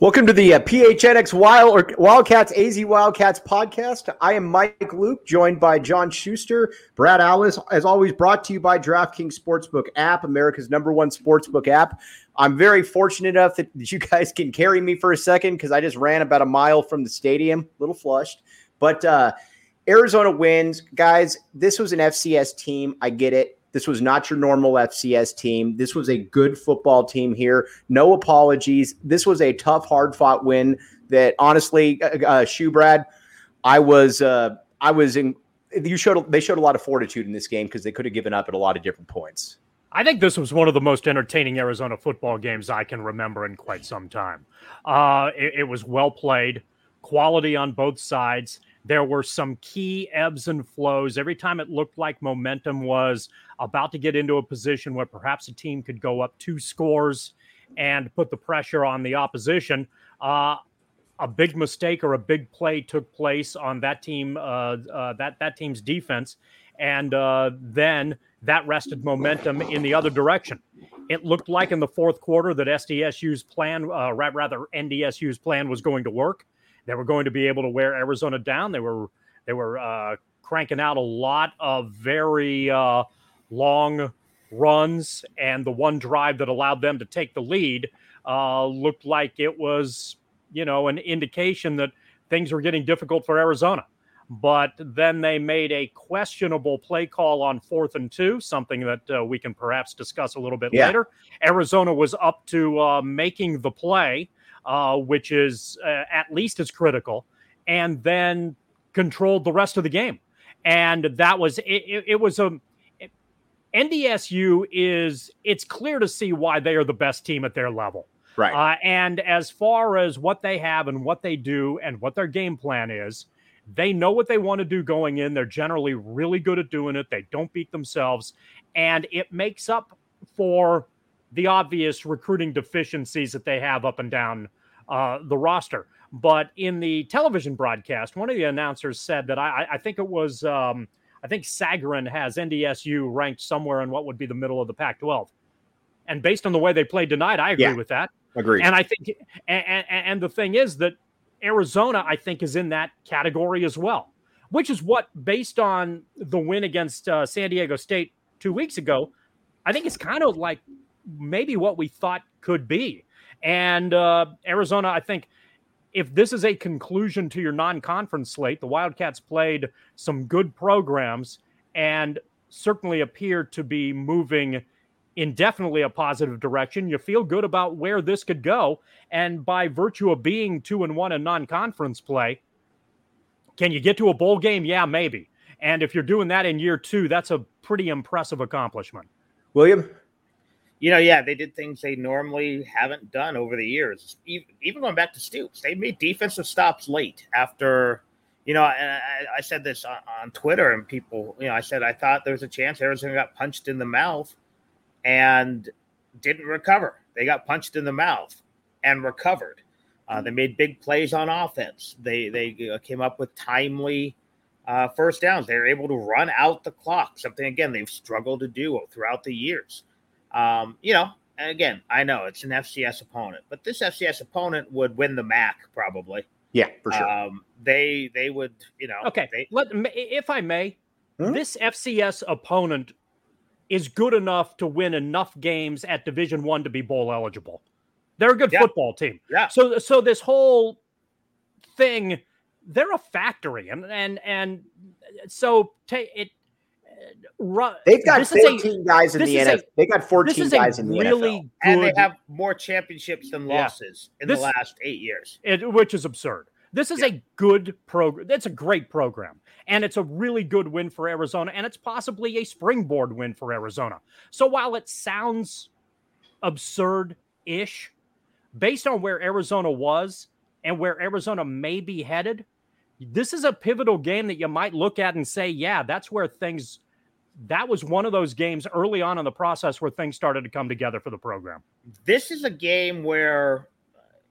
Welcome to the uh, PHNX Wild or Wildcats AZ Wildcats podcast. I am Mike Luke, joined by John Schuster, Brad Allis, as always, brought to you by DraftKings Sportsbook app, America's number one sportsbook app. I'm very fortunate enough that you guys can carry me for a second because I just ran about a mile from the stadium, a little flushed. But uh, Arizona wins, guys. This was an FCS team. I get it. This was not your normal FCS team. This was a good football team here. No apologies. This was a tough, hard fought win that honestly, uh, uh, I was, uh, I was in, you showed, they showed a lot of fortitude in this game because they could have given up at a lot of different points. I think this was one of the most entertaining Arizona football games I can remember in quite some time. Uh, it, it was well played, quality on both sides. There were some key ebbs and flows. Every time it looked like momentum was about to get into a position where perhaps a team could go up two scores and put the pressure on the opposition, uh, a big mistake or a big play took place on that team, uh, uh, that that team's defense, and uh, then that rested momentum in the other direction. It looked like in the fourth quarter that SDSU's plan, uh, rather NDSU's plan, was going to work. They were going to be able to wear Arizona down. They were they were uh, cranking out a lot of very uh, long runs, and the one drive that allowed them to take the lead uh, looked like it was you know an indication that things were getting difficult for Arizona. But then they made a questionable play call on fourth and two, something that uh, we can perhaps discuss a little bit yeah. later. Arizona was up to uh, making the play uh, which is uh, at least as critical, and then controlled the rest of the game. And that was it. It, it was a it, NDSU is. It's clear to see why they are the best team at their level. Right. Uh, and as far as what they have and what they do and what their game plan is, they know what they want to do going in. They're generally really good at doing it. They don't beat themselves. And it makes up for the obvious recruiting deficiencies that they have up and down uh, the roster. But in the television broadcast, one of the announcers said that I, I think it was, um, I think Sagarin has NDSU ranked somewhere in what would be the middle of the Pac 12. And based on the way they played tonight, I agree yeah, with that. Agree. And I think, and, and, and the thing is that Arizona, I think, is in that category as well, which is what, based on the win against uh, San Diego State two weeks ago, I think it's kind of like maybe what we thought could be. And uh, Arizona, I think if this is a conclusion to your non conference slate, the Wildcats played some good programs and certainly appear to be moving in definitely a positive direction. You feel good about where this could go. And by virtue of being two and one in non conference play, can you get to a bowl game? Yeah, maybe. And if you're doing that in year two, that's a pretty impressive accomplishment. William? You know, yeah, they did things they normally haven't done over the years. Even, going back to Stoops, they made defensive stops late after, you know, I, I said this on, Twitter, and people, you know, I said I thought there was a chance Arizona got punched in the mouth and didn't recover. They got punched in the mouth and recovered. Uh, they made big plays on offense. They they came up with timely uh, first downs. They were able to run out the clock, something again they've struggled to do throughout the years. Um, you know, again, I know it's an FCS opponent, but this FCS opponent would win the MAC probably. Yeah, for sure. Um, they they would, you know. Okay, they, let if I may, hmm? this FCS opponent is good enough to win enough games at Division One to be bowl eligible. They're a good yeah. football team. Yeah. So so this whole thing, they're a factory, and and and so take it. They've got 14 a, guys in the NFL. they got 14 guys in the really NFL. Good, and they have more championships than losses yeah. in this, the last eight years, it, which is absurd. This is yeah. a good program. That's a great program. And it's a really good win for Arizona. And it's possibly a springboard win for Arizona. So while it sounds absurd ish, based on where Arizona was and where Arizona may be headed, this is a pivotal game that you might look at and say, yeah, that's where things. That was one of those games early on in the process where things started to come together for the program. This is a game where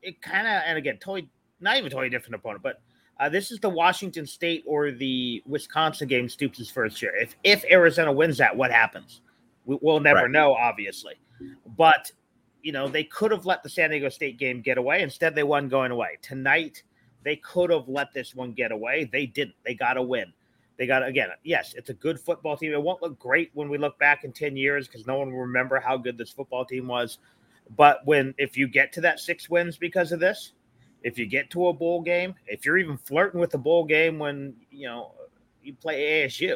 it kind of, and again, totally, not even totally different opponent, but uh, this is the Washington State or the Wisconsin game Stoops' first year. If if Arizona wins that, what happens? We, will never right. know, obviously. But you know they could have let the San Diego State game get away. Instead, they won going away tonight. They could have let this one get away. They didn't. They got a win. They got again. Yes, it's a good football team. It won't look great when we look back in ten years because no one will remember how good this football team was. But when if you get to that six wins because of this, if you get to a bowl game, if you're even flirting with a bowl game when you know you play ASU,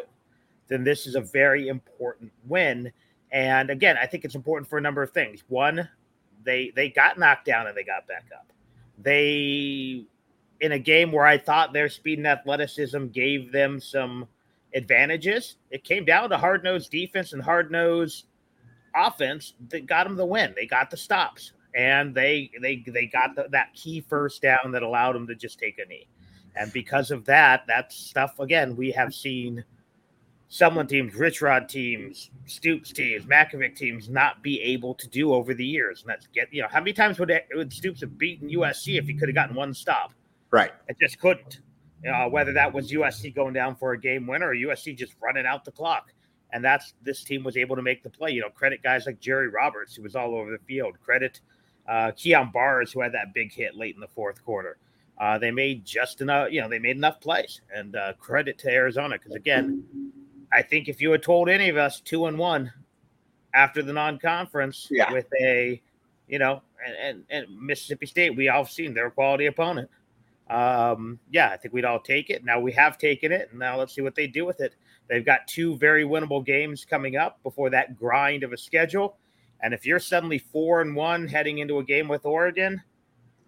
then this is a very important win. And again, I think it's important for a number of things. One, they they got knocked down and they got back up. They in a game where I thought their speed and athleticism gave them some advantages, it came down to hard nosed defense and hard nosed offense that got them the win. They got the stops and they they they got the, that key first down that allowed them to just take a knee. And because of that, that stuff again we have seen Sumlin teams, Rich Rod teams, Stoops teams, Mackovic teams not be able to do over the years. And that's get you know how many times would, would Stoops have beaten USC if he could have gotten one stop? Right, it just couldn't. Uh, whether that was USC going down for a game winner or USC just running out the clock. And that's this team was able to make the play. You know, credit guys like Jerry Roberts, who was all over the field. Credit uh, Kyon Barrs, who had that big hit late in the fourth quarter. Uh, they made just enough, you know, they made enough plays. And uh, credit to Arizona because again, I think if you had told any of us two and one after the non-conference yeah. with a, you know, and, and, and Mississippi State, we all seen their quality opponent. Um, yeah, I think we'd all take it. Now we have taken it, and now let's see what they do with it. They've got two very winnable games coming up before that grind of a schedule. And if you're suddenly four and one heading into a game with Oregon,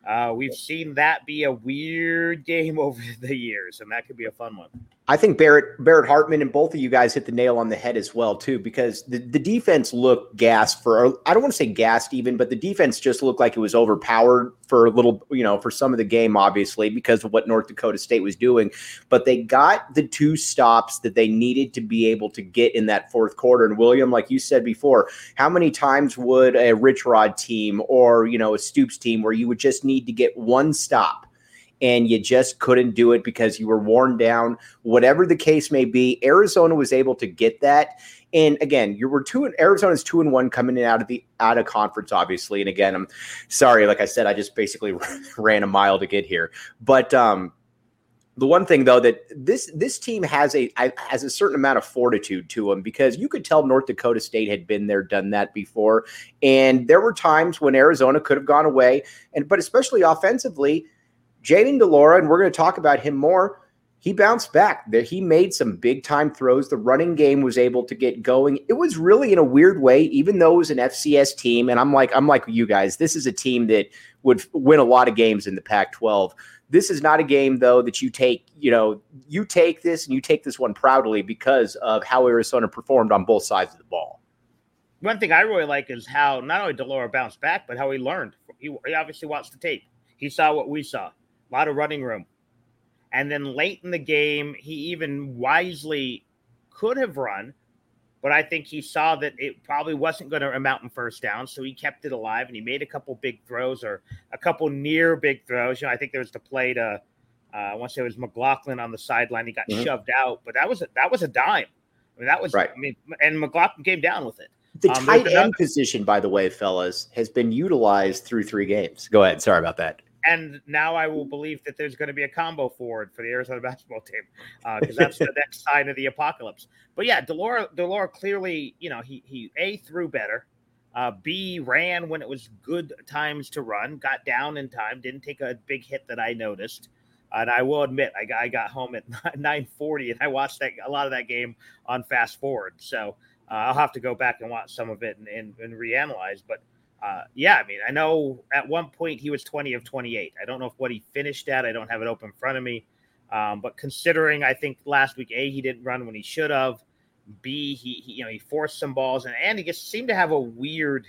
uh, we've seen that be a weird game over the years, and that could be a fun one. I think Barrett Barrett Hartman and both of you guys hit the nail on the head as well too, because the, the defense looked gassed for I don't want to say gassed even, but the defense just looked like it was overpowered for a little, you know, for some of the game, obviously, because of what North Dakota State was doing. But they got the two stops that they needed to be able to get in that fourth quarter. And William, like you said before, how many times would a Rich Rod team or you know a Stoops team where you would just need to get one stop? And you just couldn't do it because you were worn down. Whatever the case may be, Arizona was able to get that. And again, you were two. Arizona's two and one coming in out of the out of conference, obviously. And again, I'm sorry, like I said, I just basically ran a mile to get here. But um, the one thing though that this this team has a has a certain amount of fortitude to them because you could tell North Dakota State had been there, done that before, and there were times when Arizona could have gone away, and but especially offensively, Jayden de Laura, and we're going to talk about him more. He bounced back. He made some big time throws. The running game was able to get going. It was really in a weird way, even though it was an FCS team. And I'm like, I'm like you guys. This is a team that would win a lot of games in the Pac-12. This is not a game though that you take. You know, you take this and you take this one proudly because of how Arizona performed on both sides of the ball. One thing I really like is how not only de Laura bounced back, but how he learned. He, he obviously watched the tape. He saw what we saw a lot of running room. And then late in the game, he even wisely could have run, but I think he saw that it probably wasn't going to amount in first down, so he kept it alive and he made a couple big throws or a couple near big throws. You know, I think there was the play to uh, once it was McLachlan on the sideline, he got mm-hmm. shoved out, but that was a, that was a dime. I mean, that was right. I mean, and McLachlan came down with it. The um, tight end position, by the way, fellas, has been utilized through three games. Go ahead. Sorry about that. And now I will believe that there's going to be a combo forward for the Arizona basketball team because uh, that's the next sign of the apocalypse. But yeah, de Laura, de Laura clearly, you know, he he a threw better. Uh, B ran when it was good times to run, got down in time, didn't take a big hit that I noticed. And I will admit, I got, I got home at 9:40, and I watched that a lot of that game on fast forward. So uh, I'll have to go back and watch some of it and, and, and reanalyze. But uh, yeah, I mean, I know at one point he was 20 of 28. I don't know if what he finished at. I don't have it open in front of me. Um, but considering, I think last week, A, he didn't run when he should have. B, he, he, you know he forced some balls, and, and he just seemed to have a weird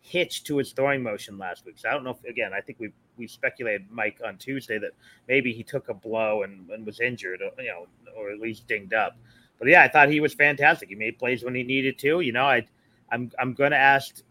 hitch to his throwing motion last week. So I don't know if again, I think we we speculated Mike on Tuesday that maybe he took a blow and, and was injured, you know, or at least dinged up. But yeah, I thought he was fantastic. He made plays when he needed to. You know, I I'm I'm going to ask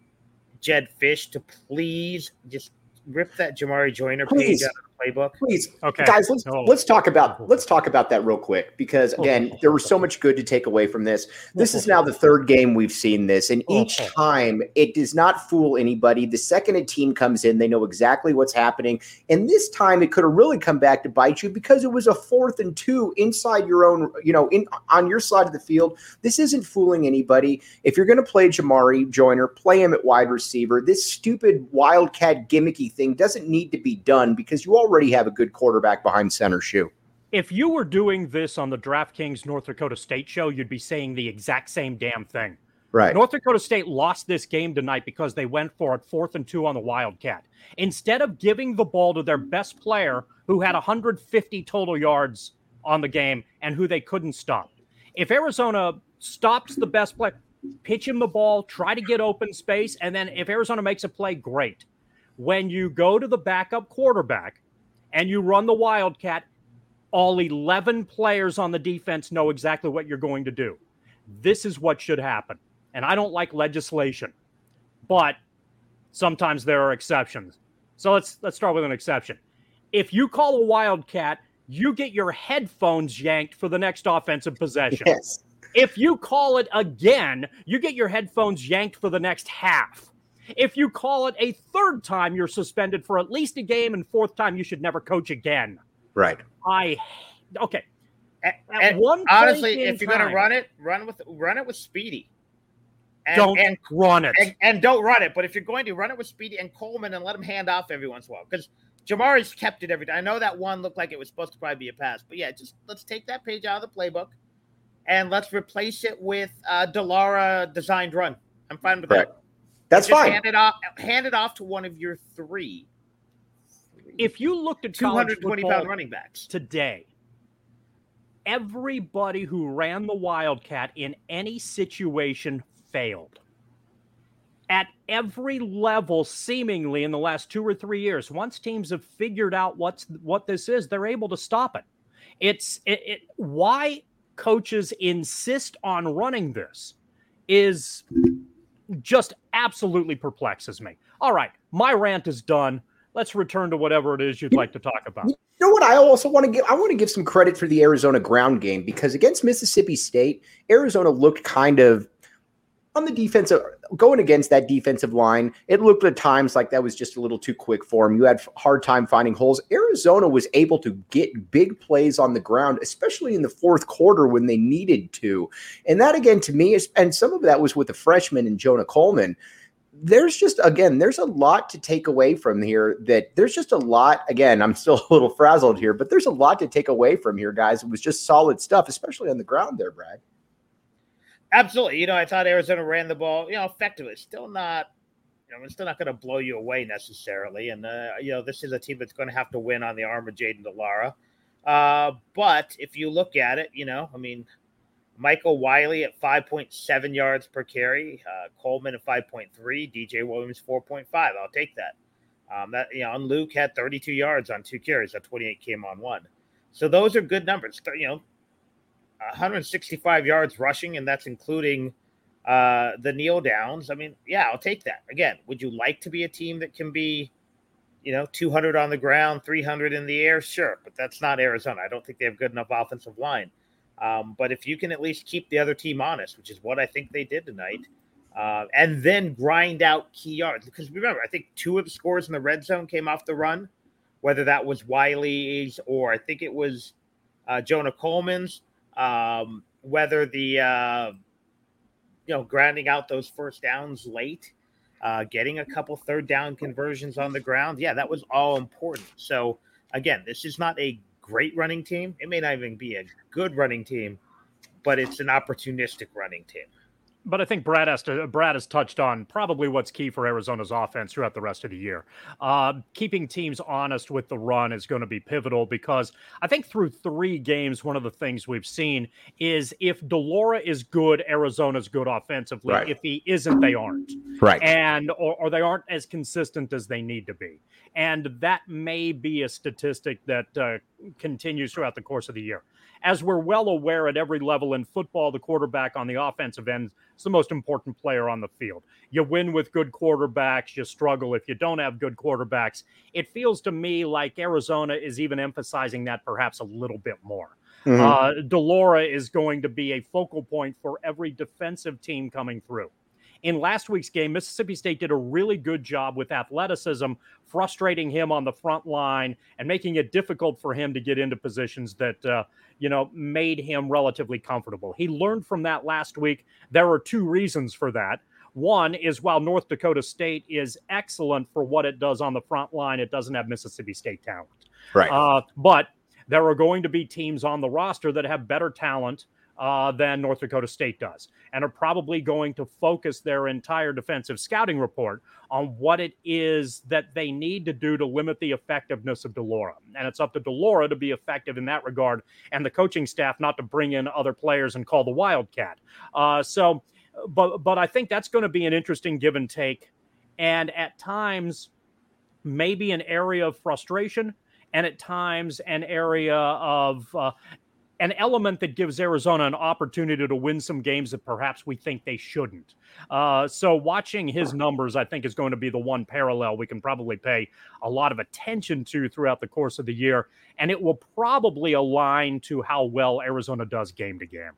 Jedd Fisch to please just rip that Jamarye Joiner please. page out of playbook. Please, okay, guys, let's no. let's talk about let's talk about that real quick because oh. again, there was so much good to take away from this. This is now the third game we've seen this, and oh. each time it does not fool anybody. The second a team comes in, they know exactly what's happening, and this time it could have really come back to bite you because it was a fourth and two inside your own, you know, in on your side of the field. This isn't fooling anybody. If you're going to play Jamarye Joiner, play him at wide receiver. This stupid wildcat gimmicky thing doesn't need to be done because you already have a good quarterback behind center shoe. If you were doing this on the DraftKings North Dakota State show, you'd be saying the exact same damn thing. Right. North Dakota State lost this game tonight because they went for it fourth and two on the Wildcat. Instead of giving the ball to their best player who had 150 total yards on the game and who they couldn't stop. If Arizona stops the best player, pitch him the ball, try to get open space, and then if Arizona makes a play, great when you go to the backup quarterback and you run the Wildcat, all 11 players on the defense know exactly what you're going to do. This is what should happen. And I don't like legislation, but sometimes there are exceptions. So let's let's start with an exception. If you call a Wildcat, you get your headphones yanked for the next offensive possession. Yes. If you call it again, you get your headphones yanked for the next half. If you call it a third time, you're suspended for at least a game, and fourth time, you should never coach again. Right. I okay. At, at one honestly, if you're time, gonna run it, run with run it with Speedy. And, don't and, run it, and, and, don't run it. But if you're going to run it with Speedy and Coleman, and let him hand off every once in a while, because Jamarye's kept it every time. I know that one looked like it was supposed to probably be a pass, but yeah, just let's take that page out of the playbook, and let's replace it with uh, de Laura designed run. I'm fine with that. That's fine. Hand it off. Hand it off to one of your three. If you looked at 220 pound running backs today, everybody who ran the Wildcat in any situation failed. At every level, seemingly in the last two or three years, once teams have figured out what's what this is, they're able to stop it. It's it, it why coaches insist on running this is just absolutely perplexes me. All right, my rant is done. Let's return to whatever it is you'd like to talk about. You know what? I also want to give I want to give some credit for the Arizona ground game because against Mississippi State, Arizona looked kind of on the defensive going against that defensive line, it looked at times like that was just a little too quick for him. You had hard time finding holes. Arizona was able to get big plays on the ground, especially in the fourth quarter when they needed to. And that again to me is and some of that was with the freshman and Jonah Coleman. There's just again, there's a lot to take away from here that there's just a lot. Again, I'm still a little frazzled here, but there's a lot to take away from here, guys. It was just solid stuff, especially on the ground there, Brad. Absolutely. You know, I thought Arizona ran the ball, you know, effectively. Still not, you know, it's still not going to blow you away necessarily. And, uh, you know, this is a team that's going to have to win on the arm of Jayden de Laura. Uh, but if you look at it, you know, I mean, Michael Wiley at 5.7 yards per carry, uh, Coleman at 5.3, DJ Williams 4.5. I'll take that. Um, that you know, and Luke had 32 yards on two carries. That 28 came on one. So those are good numbers. You know, 165 yards rushing, and that's including uh, the kneel downs. I mean, yeah, I'll take that. Again, would you like to be a team that can be, you know, 200 on the ground, 300 in the air? Sure, but that's not Arizona. I don't think they have good enough offensive line. Um, but if you can at least keep the other team honest, which is what I think they did tonight, uh, and then grind out key yards. Because remember, I think two of the scores in the red zone came off the run, whether that was Wiley's or I think it was uh, Jonah Coleman's. Um, whether the uh, you know grinding out those first downs late, uh, getting a couple third down conversions on the ground, yeah, that was all important. So again, this is not a great running team. It may not even be a good running team, but it's an opportunistic running team but I think Brad has to, Brad has touched on probably what's key for Arizona's offense throughout the rest of the year. Uh, keeping teams honest with the run is going to be pivotal because I think through three games, one of the things we've seen is if de Laura is good, Arizona's good offensively. Right. If he isn't, they aren't. Right. And or, or they aren't as consistent as they need to be. And that may be a statistic that uh, continues throughout the course of the year as we're well aware at every level in football, the quarterback on the offensive end is the most important player on the field. You win with good quarterbacks, you struggle if you don't have good quarterbacks. It feels to me like Arizona is even emphasizing that perhaps a little bit more. Mm-hmm. Uh, de Laura is going to be a focal point for every defensive team coming through in last week's game, Mississippi State did a really good job with athleticism, frustrating him on the front line and making it difficult for him to get into positions that, uh, you know, made him relatively comfortable. He learned from that last week. There are two reasons for that. One is while North Dakota State is excellent for what it does on the front line, it doesn't have Mississippi State talent. Right. Uh, but there are going to be teams on the roster that have better talent uh, than North Dakota State does, and are probably going to focus their entire defensive scouting report on what it is that they need to do to limit the effectiveness of de Laura. And it's up to de Laura to be effective in that regard, and the coaching staff not to bring in other players and call the Wildcat. Uh, so, but but I think that's going to be an interesting give and take, and at times maybe an area of frustration and at times an area of uh, an element that gives Arizona an opportunity to win some games that perhaps we think they shouldn't. Uh, so watching his numbers, I think, is going to be the one parallel we can probably pay a lot of attention to throughout the course of the year, and it will probably align to how well Arizona does game to game.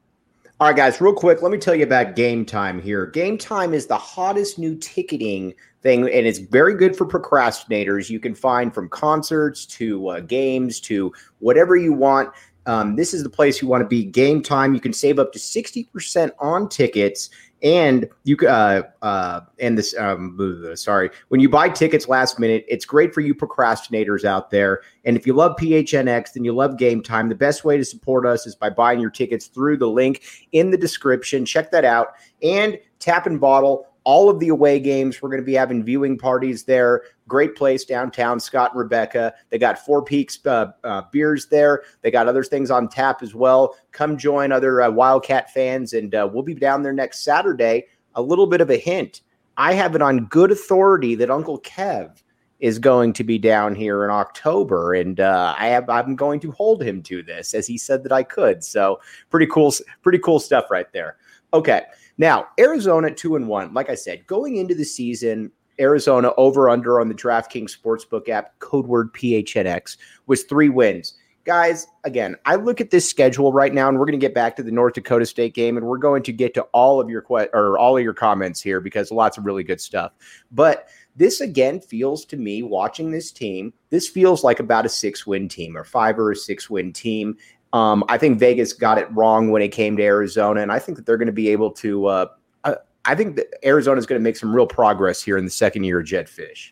All right, guys, real quick, let me tell you about Game Time here. Game Time is the hottest new ticketing thing, and it's very good for procrastinators. You can find from concerts to uh, games to whatever you want. Um, this is the place you want to be. Game time. You can save up to sixty percent on tickets, and you uh, uh, and this. Um, sorry, when you buy tickets last minute, it's great for you procrastinators out there. And if you love PHNX, then you love Game Time. The best way to support us is by buying your tickets through the link in the description. Check that out. And Tap and Bottle all of the away games. We're going to be having viewing parties there. Great place downtown, Scott and Rebecca. They got Four Peaks uh, uh, beers there. They got other things on tap as well. Come join other uh, Wildcat fans, and uh, we'll be down there next Saturday. A little bit of a hint I have it on good authority that Uncle Kev is going to be down here in October, and uh, I have I'm going to hold him to this as he said that I could. So pretty cool, pretty cool stuff right there. Okay. Now, Arizona two and one. Like I said, going into the season, Arizona over under on the DraftKings Sportsbook app, code word PHNX, was three wins. Guys, again, I look at this schedule right now, and we're going to get back to the North Dakota State game, and we're going to get to all of your que- or all of your comments here because lots of really good stuff. But this again feels to me, watching this team, this feels like about a six win team or five or a six win team. Um, I think Vegas got it wrong when it came to Arizona, and I think that they're going to be able to. Uh, uh, I think that Arizona is going to make some real progress here in the second year of Jedd Fisch.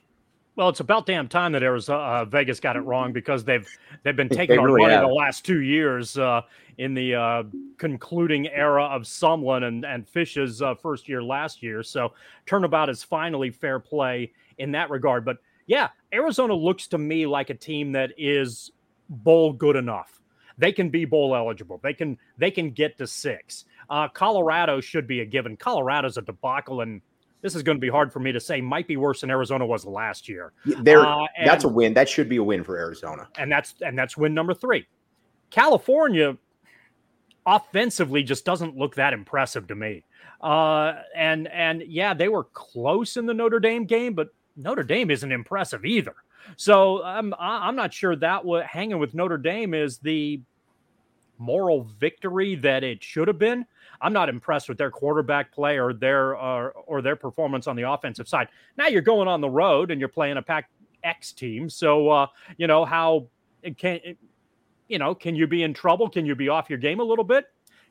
Well, it's about damn time that Arizona uh, Vegas got it wrong because they've they've been taking our really money have. the last two years uh, in the uh, concluding era of Sumlin and and Fisch's uh, first year last year. So turnabout is finally fair play in that regard. But yeah, Arizona looks to me like a team that is bowl good enough they can be bowl eligible. They can they can get to six. Uh, Colorado should be a given. Colorado's a debacle, and this is going to be hard for me to say. Might be worse than Arizona was last year. There, uh, that's a win. That should be a win for Arizona. And that's and that's win number three. California offensively just doesn't look that impressive to me. Uh, and and yeah, they were close in the Notre Dame game, but Notre Dame isn't impressive either. So I'm I'm not sure that what hanging with Notre Dame is the moral victory that it should have been. I'm not impressed with their quarterback play or their or their performance on the offensive side. Now you're going on the road and you're playing a Pac X team, so uh, you know how can you know can you be in trouble? Can you be off your game a little bit?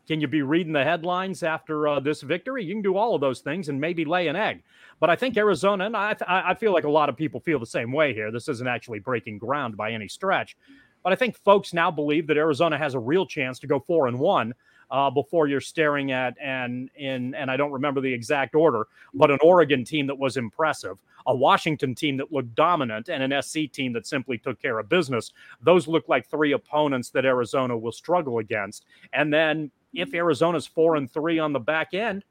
Can you be reading the headlines after uh, this victory? You can do all of those things and maybe lay an egg. But I think Arizona, and I, I feel like a lot of people feel the same way here. This isn't actually breaking ground by any stretch. But I think folks now believe that Arizona has a real chance to go four and one uh, before you're staring at and in and I don't remember the exact order, but an Oregon team that was impressive, a Washington team that looked dominant, and an SC team that simply took care of business. Those look like three opponents that Arizona will struggle against. And then if Arizona's four and three on the back end,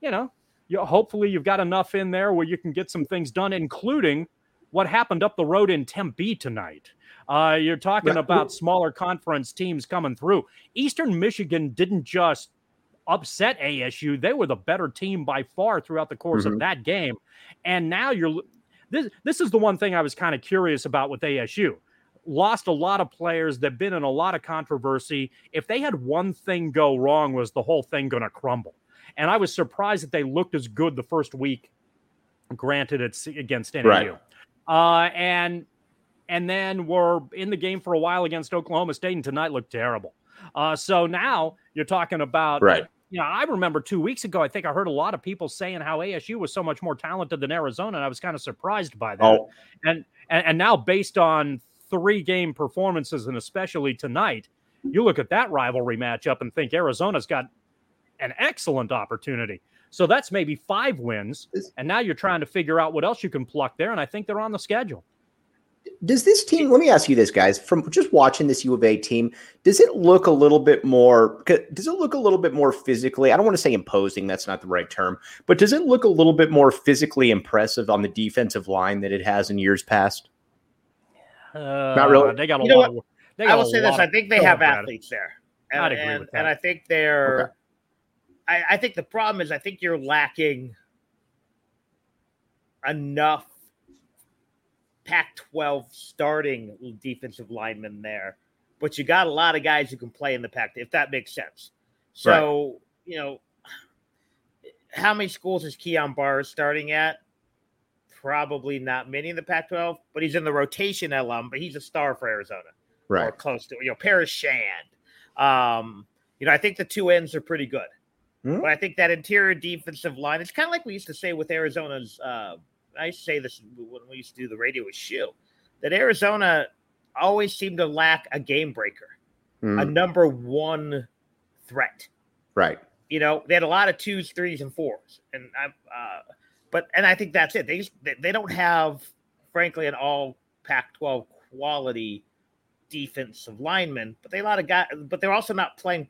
you know, you, hopefully you've got enough in there where you can get some things done, including what happened up the road in Tempe tonight. Uh, you're talking about smaller conference teams coming through. Eastern Michigan didn't just upset ASU; they were the better team by far throughout the course mm-hmm. of that game. And now you're this. This is the one thing I was kind of curious about with ASU. Lost a lot of players. They've been in a lot of controversy. If they had one thing go wrong, was the whole thing going to crumble? And I was surprised that they looked as good the first week. Granted, it's against NAU. Right. Uh, and and then were in the game for a while against Oklahoma State, and tonight looked terrible. Uh, so now you're talking about right. You know, I remember two weeks ago, I think I heard a lot of people saying how ASU was so much more talented than Arizona, and I was kind of surprised by that. Oh. And, and and now based on three game performances, and especially tonight, you look at that rivalry matchup and think Arizona's got an excellent opportunity. So that's maybe five wins, and now you're trying to figure out what else you can pluck there, and I think they're on the schedule does this team let me ask you this guys from just watching this u of a team does it look a little bit more does it look a little bit more physically i don't want to say imposing that's not the right term but does it look a little bit more physically impressive on the defensive line than it has in years past? Uh, not really. they got a lot of, i will say this i think they have athletes there and, I'd agree and, with that. and i think they're okay. I, I think the problem is i think you're lacking enough Pac 12 starting defensive lineman there, but you got a lot of guys who can play in the Pac, if that makes sense. So, right. you know, how many schools is Kyon Barrs starting at? Probably not many in the Pac 12, but he's in the rotation alum, but he's a star for Arizona. Right. Or close to, you know, Paris Shand. Um, you know, I think the two ends are pretty good. Mm-hmm. But I think that interior defensive line, it's kind of like we used to say with Arizona's uh, I say this when we used to do the radio with Shu, that Arizona always seemed to lack a game breaker, mm. a number one threat. Right. You know, they had a lot of twos, threes, and fours, and I, uh, but and I think that's it. They just they don't have, frankly, an all Pac-12 quality defensive lineman, but they a lot of guys, but they're also not playing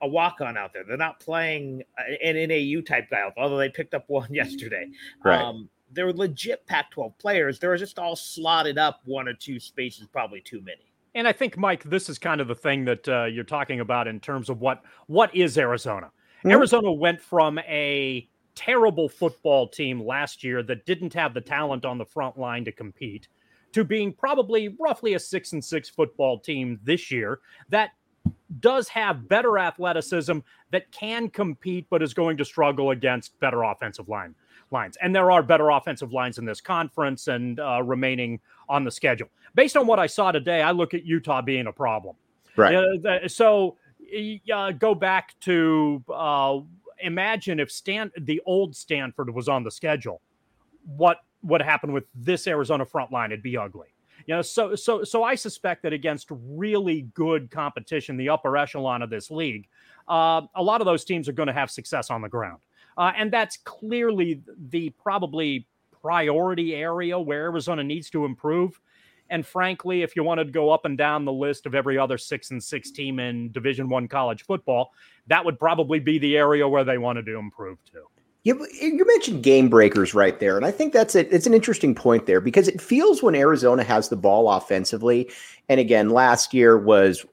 a walk on out there. They're not playing an NAU type guy, although they picked up one yesterday. Right. Um, they're legit Pac 12 players. They're just all slotted up one or two spaces, probably too many. And I think, Mike, this is kind of the thing that uh, you're talking about in terms of what what is Arizona. Mm-hmm. Arizona went from a terrible football team last year that didn't have the talent on the front line to compete to being probably roughly a six and six football team this year that does have better athleticism that can compete, but is going to struggle against better offensive line lines. And there are better offensive lines in this conference and uh, remaining on the schedule. Based on what I saw today, I look at Utah being a problem. Right. Uh, so uh, go back to uh, imagine if Stan, the old Stanford was on the schedule. What would happen with this Arizona front line? It'd be ugly. You know, so so so I suspect that against really good competition, the upper echelon of this league, uh, a lot of those teams are going to have success on the ground, uh, and that's clearly the probably priority area where Arizona needs to improve. And frankly, if you wanted to go up and down the list of every other six and six team in Division One college football, that would probably be the area where they wanted to improve to. You, you mentioned game breakers right there, and I think that's it. It's an interesting point there because it feels when Arizona has the ball offensively, and again, last year was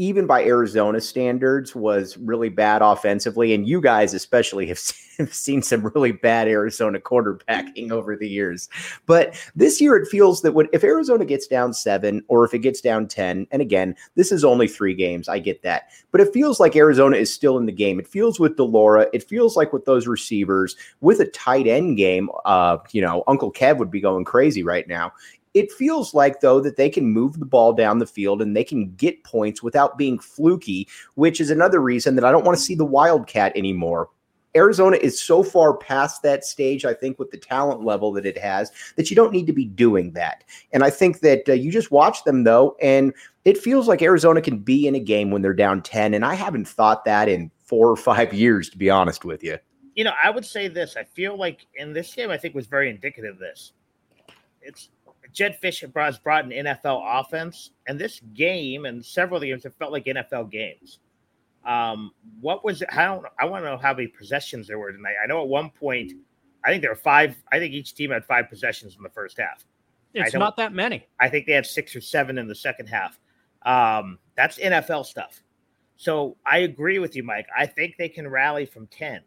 even by Arizona standards, was really bad offensively. And you guys, especially, have seen some really bad Arizona quarterbacking over the years. But this year, it feels that when, if Arizona gets down seven or if it gets down 10, and again, this is only three games, I get that. But it feels like Arizona is still in the game. It feels with de Laura, it feels like with those receivers, with a tight end game, uh, you know, Uncle Kev would be going crazy right now. It feels like, though, that they can move the ball down the field and they can get points without being fluky, which is another reason that I don't want to see the Wildcat anymore. Arizona is so far past that stage, I think, with the talent level that it has, that you don't need to be doing that. And I think that uh, you just watch them, though, and it feels like Arizona can be in a game when they're down 10. And I haven't thought that in four or five years, to be honest with you. You know, I would say this. I feel like in this game, I think was very indicative of this. It's Jedd Fisch has brought an NFL offense, and this game and several of the games have felt like NFL games. Um, what was it? I don't. I want to know how many possessions there were tonight. I know at one point, I think there were five. I think each team had five possessions in the first half. It's not that many. I think they had six or seven in the second half. Um, that's NFL stuff. So I agree with you, Mike. I think they can rally from ten.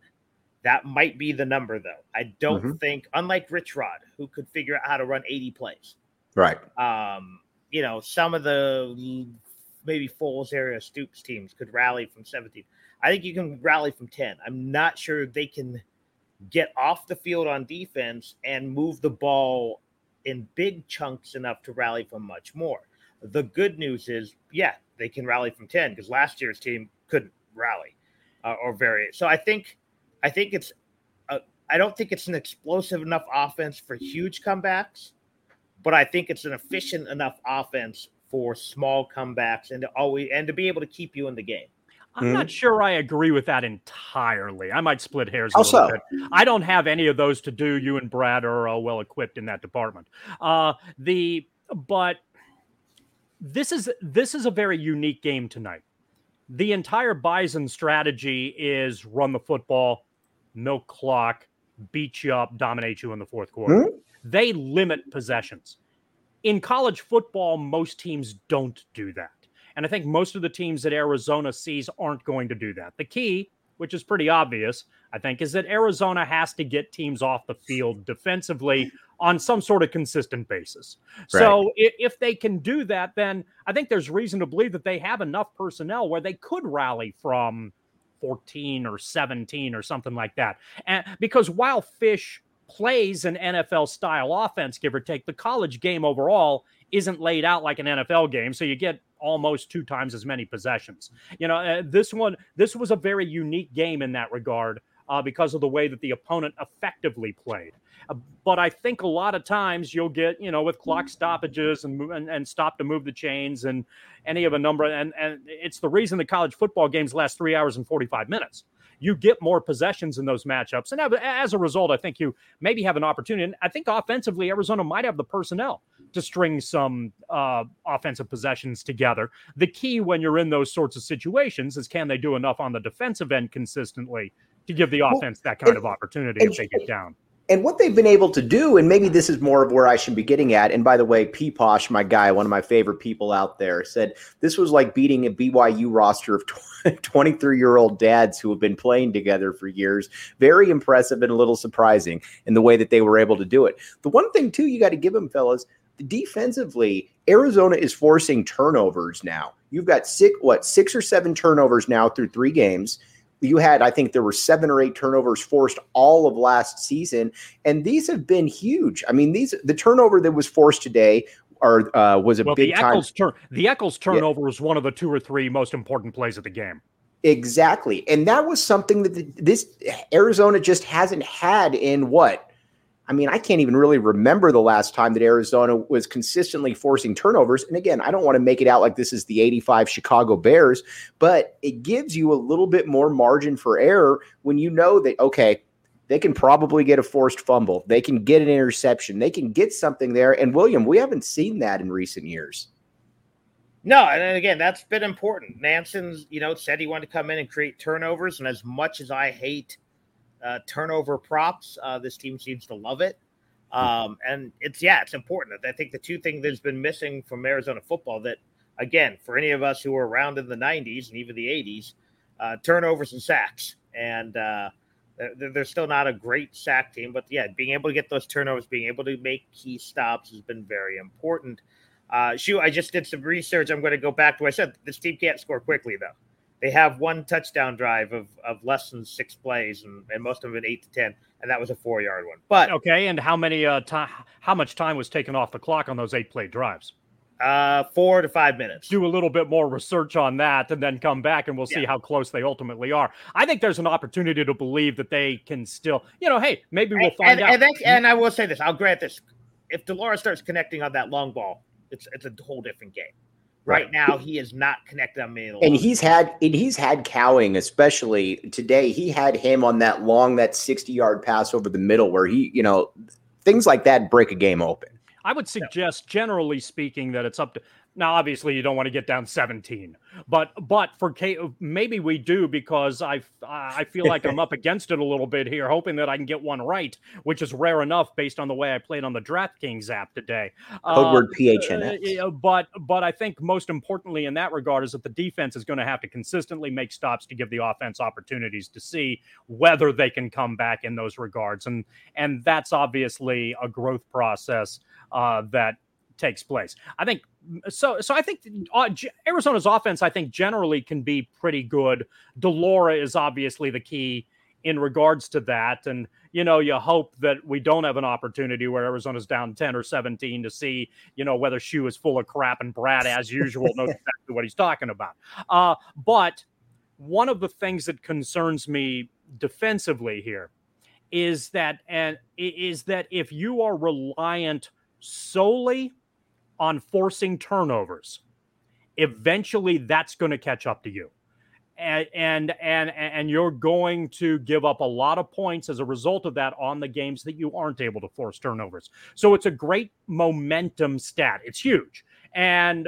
That might be the number, though. I don't mm-hmm. think, unlike Rich Rod, who could figure out how to run 80 plays. Right. Um, you know, some of the maybe Foles area Stoops teams could rally from 17. I think you can rally from 10. I'm not sure they can get off the field on defense and move the ball in big chunks enough to rally from much more. The good news is, yeah, they can rally from 10 because last year's team couldn't rally uh, or vary. So I think I think it's a, I don't think it's an explosive enough offense for huge comebacks, but I think it's an efficient enough offense for small comebacks and to always and to be able to keep you in the game. I'm mm-hmm. not sure I agree with that entirely. I might split hairs a also, little bit. I don't have any of those to do. You and Brad are uh, well equipped in that department. Uh, the but this is this is a very unique game tonight. The entire Bison strategy is run the football, milk clock, beat you up, dominate you in the fourth quarter. Mm-hmm. They limit possessions. In college football, most teams don't do that. And I think most of the teams that Arizona sees aren't going to do that. The key, which is pretty obvious, I think, is that Arizona has to get teams off the field defensively on some sort of consistent basis. Right. So if, if, they can do that, then I think there's reason to believe that they have enough personnel where they could rally from 14 or 17 or something like that. And because while Fisch plays an NFL style offense, give or take, the college game overall isn't laid out like an NFL game. So you get almost two times as many possessions. You know, uh, this one, this was a very unique game in that regard uh, because of the way that the opponent effectively played. Uh, but I think a lot of times you'll get, you know, with clock stoppages and, and, and stop to move the chains and any of a number. And, and it's the reason the college football games last three hours and 45 minutes. You get more possessions in those matchups. And as a result, I think you maybe have an opportunity. And I think offensively, Arizona might have the personnel to string some uh, offensive possessions together. The key when you're in those sorts of situations is can they do enough on the defensive end consistently to give the offense that kind of opportunity if they get down? and what they've been able to do, and maybe this is more of where I should be getting at. And by the way, P Posh, my guy, one of my favorite people out there, said this was like beating a BYU roster of 23 year old dads who have been playing together for years. Very impressive and a little surprising in the way that they were able to do it. The one thing, too, you got to give them, fellas, defensively, Arizona is forcing turnovers now. You've got six, what, six or seven turnovers now through three games you had, I think there were seven or eight turnovers forced all of last season, and these have been huge. I mean, these the turnover that was forced today are uh, was a well, big the Eccles time. Tur- the Eccles turnover yeah. was one of the two or three most important plays of the game. Exactly, and that was something that the, this Arizona just hasn't had in what I mean, I can't even really remember the last time that Arizona was consistently forcing turnovers. And again, I don't want to make it out like this is the 85 Chicago Bears, but it gives you a little bit more margin for error when you know that, okay, they can probably get a forced fumble. They can get an interception. They can get something there. And William, we haven't seen that in recent years. No, and again, that's been important. Nansen's, you know, said he wanted to come in and create turnovers. And as much as I hate uh, turnover props. Uh, this team seems to love it. Um, and it's, yeah, it's important. I think the two things that's been missing from Arizona football that again, for any of us who were around in the 90s and even the 80s, uh, turnovers and sacks. And uh, they're, they're, still not a great sack team, but yeah, being able to get those turnovers, being able to make key stops has been very important. Uh, shoot, I just did some research. I'm going to go back to I said. This team can't score quickly, though. They have one touchdown drive of, of less than six plays, and, and most of them eight to ten, and that was a four yard one. But okay, and how many uh time? How much time was taken off the clock on those eight play drives? Uh, four to five minutes. Do a little bit more research on that, and then come back, and we'll see yeah. how close they ultimately are. I think there's an opportunity to believe that they can still, you know, hey, maybe we'll find and, out. And, and I will say this: I'll grant this. If de Laura starts connecting on that long ball, it's it's a whole different game. Right, right now, he is not connected on me. And he's had and he's had Cowing, especially today. He had him on that long, that sixty yard pass over the middle, where he, you know, things like that break a game open. I would suggest, generally speaking, that it's up to now, obviously, you don't want to get down 17, but but for K, maybe we do because I I feel like I'm up against it a little bit here, hoping that I can get one right, which is rare enough based on the way I played on the DraftKings app today. Code uh, word PHNX. Uh, but but I think most importantly in that regard is that the defense is going to have to consistently make stops to give the offense opportunities to see whether they can come back in those regards, and and that's obviously a growth process uh, that takes place. I think so. So I think uh, Arizona's offense, I think, generally can be pretty good. de Laura is obviously the key in regards to that, and you know, you hope that we don't have an opportunity where Arizona's down ten or seventeen to see, you know, whether Shu is full of crap and Brad, as usual, knows exactly what he's talking about. Uh, but one of the things that concerns me defensively here is that and is that if you are reliant solely on forcing turnovers, eventually that's going to catch up to you. And, and and and you're going to give up a lot of points as a result of that on the games that you aren't able to force turnovers. So it's a great momentum stat. It's huge. And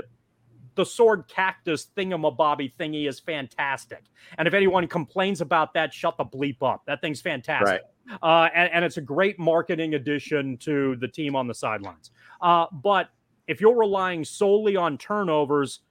the sword cactus thingamabobby thingy is fantastic. And if anyone complains about that, shut the bleep up. That thing's fantastic. Right. Uh, and, and, it's a great marketing addition to the team on the sidelines. Uh, but if you're relying solely on turnovers,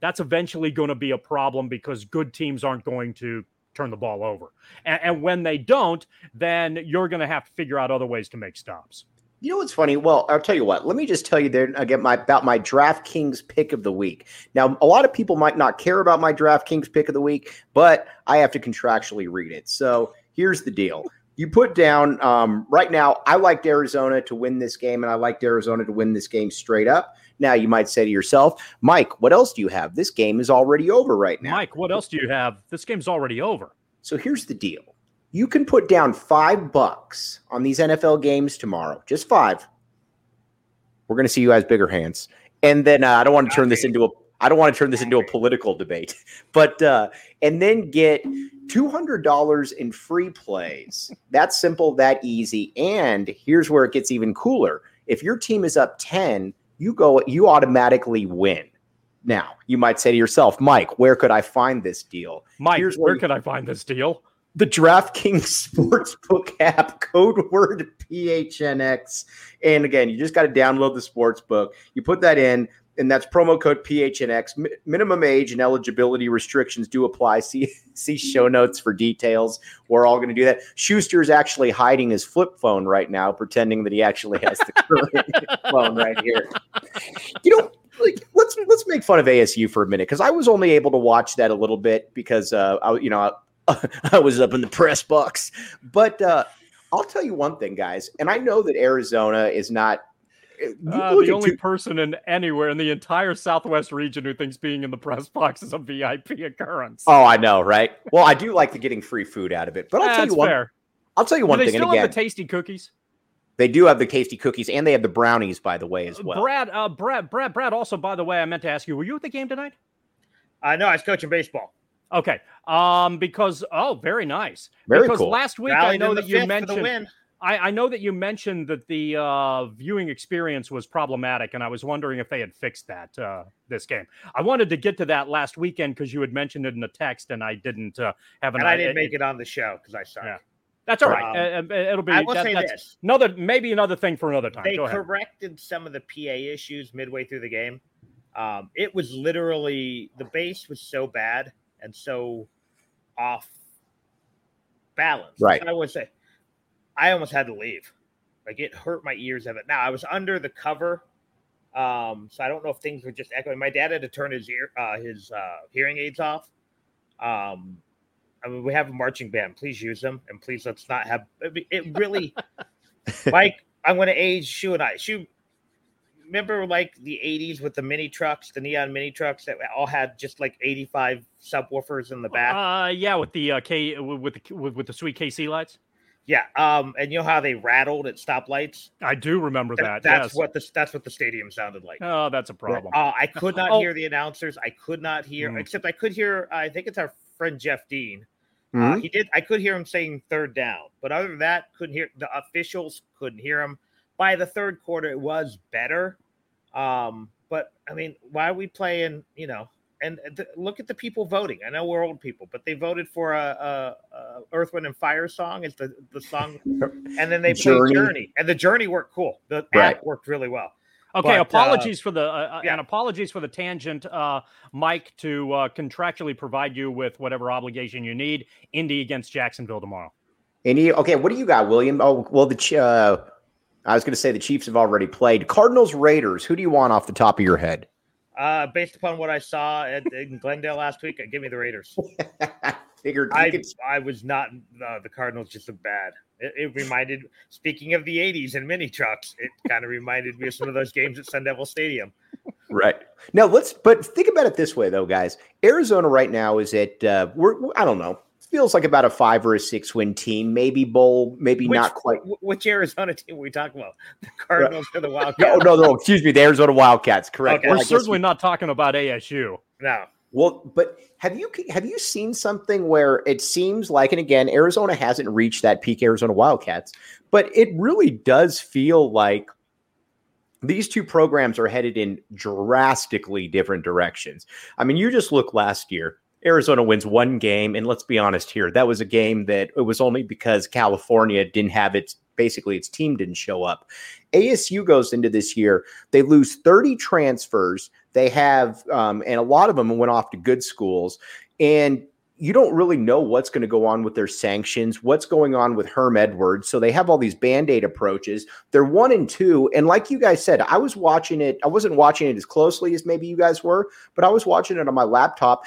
that's eventually going to be a problem because good teams aren't going to turn the ball over. And, and when they don't, then you're going to have to figure out other ways to make stops. You know what's funny? Well, I'll tell you what. Let me just tell you there again my about my DraftKings pick of the week. Now, a lot of people might not care about my DraftKings pick of the week, but I have to contractually read it. So here's the deal you put down um, right now. I liked Arizona to win this game, and I liked Arizona to win this game straight up. Now you might say to yourself, Mike, what else do you have? This game is already over right now. Mike, what else do you have? This game's already over. So here's the deal: you can put down five bucks on these NFL games tomorrow, just five. We're going to see you as bigger hands, and then uh, I don't want to turn this into a I don't want to turn this into a political debate, but uh, and then get two hundred dollars in free plays. That's simple, that easy. And here's where it gets even cooler: if your team is up ten, you go, you automatically win. Now, you might say to yourself, Mike, where could I find this deal? Mike, here's where, where could I find this deal? The DraftKings Sportsbook app, code word PHNX. And again, you just got to download the sportsbook. You put that in and that's promo code PHNX. Mi- minimum age and eligibility restrictions do apply. See see show notes for details. We're all going to do that. Schuster is actually hiding his flip phone right now, pretending that he actually has the current phone right here. You know, like let's let's make fun of ASU for a minute because I was only able to watch that a little bit because uh, I you know I, I was up in the press box, but. uh I'll tell you one thing, guys, and I know that Arizona is not uh, the only two- person in anywhere in the entire Southwest region who thinks being in the press box is a VIP occurrence. Oh, I know, right? Well, I do like the getting free food out of it, but I'll tell you one. Fair. I'll tell you one do they thing. Still and have the tasty cookies. They do have the tasty cookies, and they have the brownies, by the way, as well. Brad, uh, Brad, Brad, Brad. Also, by the way, I meant to ask you: Were you at the game tonight? I uh, know I was coaching baseball. Okay. Um, because oh, very nice. Very because cool. last week Rallied I know that you mentioned I, I, know that you mentioned that the uh, viewing experience was problematic, and I was wondering if they had fixed that uh, this game. I wanted to get to that last weekend because you had mentioned it in the text, and I didn't uh, have an. And I didn't make it on the show because I suck. Yeah. That's all right. Um, it'll be. I will that, say this: another maybe another thing for another time. They corrected some of the PA issues midway through the game. Um, it was literally the bass was so bad and so off balance. Right. I would say I almost had to leave. Like it hurt my ears of it. Now I was under the cover, um, so I don't know if things were just echoing. My dad had to turn his ear, uh, his uh, hearing aids off. Um, I mean, we have a marching band. Please use them, and please let's not have. It really, Mike. I'm going to age Shu and I. Shu, remember like the 80s with the mini trucks, the neon mini trucks that all had just like 85 subwoofers in the back. Uh, yeah, with the uh, K with the with, with the sweet KC lights. Yeah, um, and you know how they rattled at stoplights? I do remember that. that's yes. what the that's what the stadium sounded like. Oh, that's a problem. Uh, I could not Oh. hear the announcers. I could not hear, Mm. except I could hear. I think it's our friend Jeff Dean. Uh, Mhm. he did. I could hear him saying third down, but other than that, couldn't hear. The officials couldn't hear him. By the third quarter, it was better. Um, but I mean, why are we playing? You know, and th- look at the people voting. I know we're old people, but they voted for a, a, a Earth, Wind, and Fire song as the the song, and then they played Journey. Journey. and the Journey worked cool. The Right. app worked really well. Okay, But, uh, apologies for the uh, uh, yeah. and apologies for the tangent, uh, Mike, to uh, contractually provide you with whatever obligation you need. Indy against Jacksonville tomorrow. Any okay? What do you got, William? Oh, well, the Ch- uh, I was going to say the Chiefs have already played. Cardinals Raiders. Who do you want off the top of your head? Uh, based upon what I saw at, in Glendale last week, give me the Raiders. Figured I could- I was not uh, the Cardinals just a bad. It, it reminded, speaking of the '80s and mini trucks, it kind of reminded me of some of those games at Sun Devil Stadium. Right. Now let's but think about it this way though, guys. Arizona right now is at uh we're I don't know. Feels like about a 5 or a 6 win team, maybe bowl, maybe Which, not quite. Which Arizona team are we talking about? The Cardinals or the Wildcats? no, no, no. excuse me, the Arizona Wildcats, correct. Okay. We're I certainly we- not talking about ASU. No. Well, but have you have you seen something where it seems like, and again, Arizona hasn't reached that peak Arizona Wildcats, but it really does feel like these two programs are headed in drastically different directions. I mean, you just look last year. Arizona wins one game, and let's be honest here, that was a game that it was only because California didn't have its basically its team didn't show up. ASU goes into this year, they lose 30 transfers. They have, um, and a lot of them went off to good schools, and you don't really know what's going to go on with their sanctions, what's going on with Herm Edwards. So they have all these band aid approaches. They're one and two. And like you guys said, I was watching it, I wasn't watching it as closely as maybe you guys were, but I was watching it on my laptop.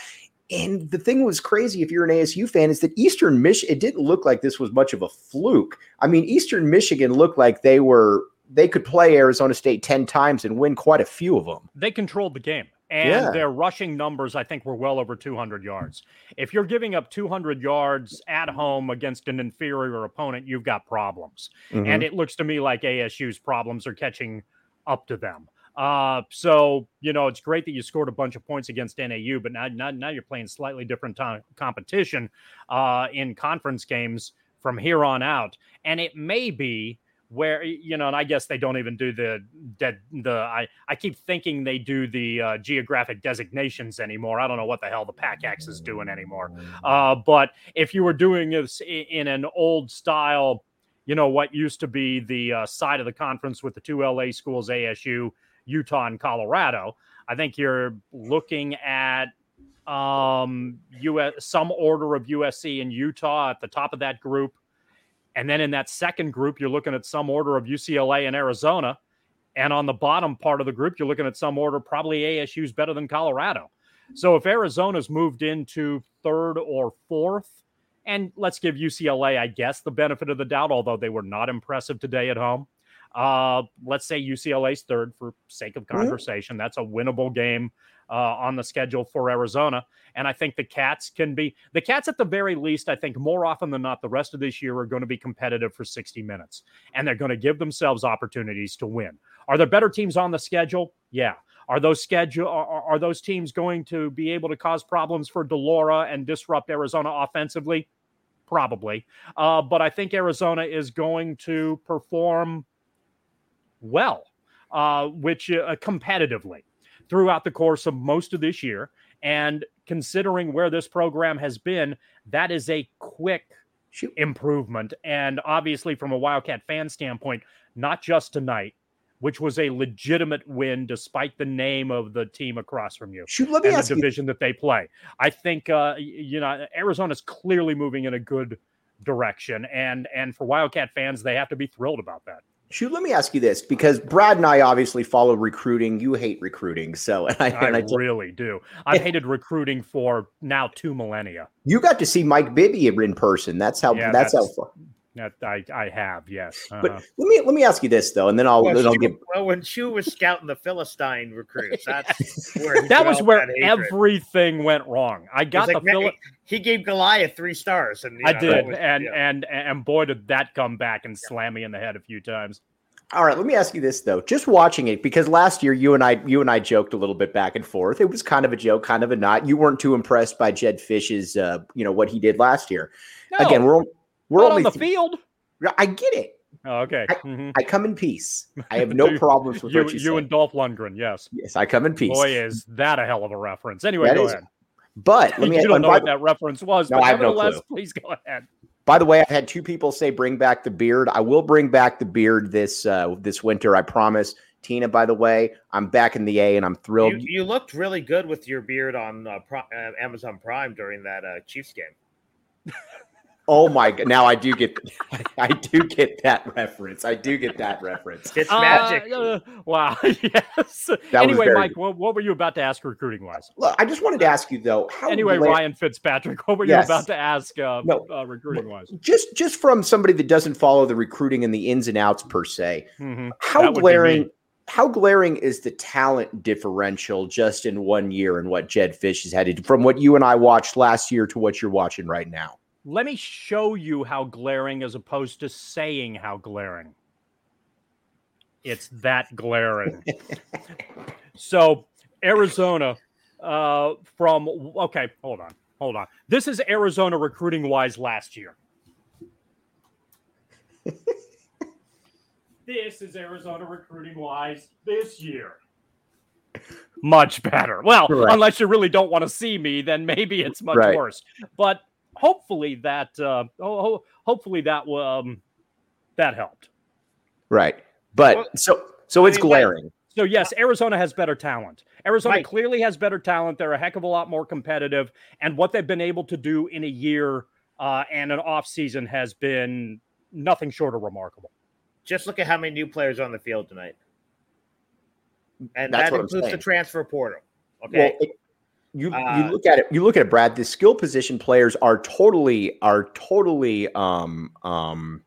And the thing was crazy if you're an ASU fan is that Eastern Michigan, it didn't look like this was much of a fluke. I mean, Eastern Michigan looked like they were, they could play Arizona State 10 times and win quite a few of them. They controlled the game. And Yeah. their rushing numbers, I think, were well over 200 yards. If you're giving up 200 yards at home against an inferior opponent, you've got problems. Mm-hmm. And it looks to me like ASU's problems are catching up to them. Uh, so you know it's great that you scored a bunch of points against NAU, but now now, now you're playing slightly different time, competition uh, in conference games from here on out, and it may be where you know, and I guess they don't even do the dead the I I keep thinking they do the uh, geographic designations anymore. I don't know what the hell the PACX is doing anymore. Uh, but if you were doing this in an old style, you know what used to be the uh, side of the conference with the two LA schools, ASU, Utah, and Colorado, I think you're looking at um US some order of USC and Utah at the top of that group. And then in that second group, you're looking at some order of UCLA and Arizona. And on the bottom part of the group, you're looking at some order, probably ASU's better than Colorado. So if Arizona's moved into third or fourth, and let's give UCLA, I guess, the benefit of the doubt, although they were not impressive today at home. Uh, let's say UCLA's third for sake of conversation. That's a winnable game uh, on the schedule for Arizona. And I think the Cats can be the Cats at the very least. I think more often than not, the rest of this year are going to be competitive for 60 minutes and they're going to give themselves opportunities to win. Are there better teams on the schedule? Yeah. Are those schedule are, are are those teams going to be able to cause problems for de Laura and disrupt Arizona offensively? Probably. Uh, but I think Arizona is going to perform well, uh, which uh, competitively throughout the course of most of this year. And considering where this program has been, that is a quick Shoot. improvement. And obviously, from a Wildcat fan standpoint, not just tonight, which was a legitimate win despite the name of the team across from you. Shoot, let me and ask the you. division that they play. I think uh, you know Arizona's clearly moving in a good direction, and and for Wildcat fans, they have to be thrilled about that. Shoot, let me ask you this because Brad and I obviously follow recruiting. You hate recruiting, so and I, I, and I really do. I've hated recruiting for now two millennia. you got to see Mike Bibby in person. That's how. Yeah, that's, that's- how. Fun. That I, I have, yes. But Uh-huh. let me let me ask you this though, and then I'll Well, then I'll Shu- give. well, when Shu was scouting the Philistine recruits, that's where that was where that everything went wrong. I got the man, Philip. he gave Goliath three stars, and I know, did, was- and yeah. and and boy, did that come back and slam me in the head a few times. All right, let me ask you this though. Just watching it because last year you and I you and I joked a little bit back and forth. It was kind of a joke, kind of a not. You weren't too impressed by Jedd Fisch's, uh, you know, what he did last year. No, Again, we're we're not only. on the field. I get it. Oh, okay, Mhm. I come in peace. I have no problems with you, what you, you and Dolph Lundgren, yes. yes, I come in peace. Boy, is that a hell of a reference. Anyway, That go is- ahead. But let me. you don't know by, what that reference was, No, but I have no nevertheless, clue. please go ahead. by the way, I've had two people say bring back the beard. I will bring back the beard this uh, this winter. I promise. Tina, by the way, I'm back in the A, and I'm thrilled. you, you looked really good with your beard on uh, Pri- uh, Amazon Prime during that uh, Chiefs game. oh my god! Now I do get, I do get that reference. I do get that reference. It's Uh, magic. uh, wow. yes. was anyway, Mike, what, what were you about to ask recruiting wise? Look, I just wanted to ask you though. How Anyway, gla- Ryan Fitzpatrick, what were Yes. you about to ask uh, No. uh, recruiting wise? just just from somebody that doesn't follow the recruiting and the ins and outs per se, Mhm. how That would be glaring how glaring is the talent differential just in one year and what Jedd Fisch has had to do from what you and I watched last year to what you're watching right now? Let me show you how glaring as opposed to saying how glaring. It's that glaring. so, Arizona, uh, from, okay, hold on, hold on. This is Arizona recruiting wise last year. this is Arizona recruiting wise this year. Much better. Well, Correct. unless you really don't want to see me, then maybe it's much Right. worse. But hopefully that uh, ho- ho- hopefully that um that helped. Right. But Well, so so I it's mean, Mike- glaring. So yes, Arizona has better talent. Arizona Mike. clearly has better talent. They're a heck of a lot more competitive, and what they've been able to do in a year uh, and an off season has been nothing short of remarkable. Just look at how many new players are on the field tonight, and That's that includes the transfer portal. Well, Okay, it- you Uh, you look at it. You look at it, Brad. The skill position players are totally are totally um um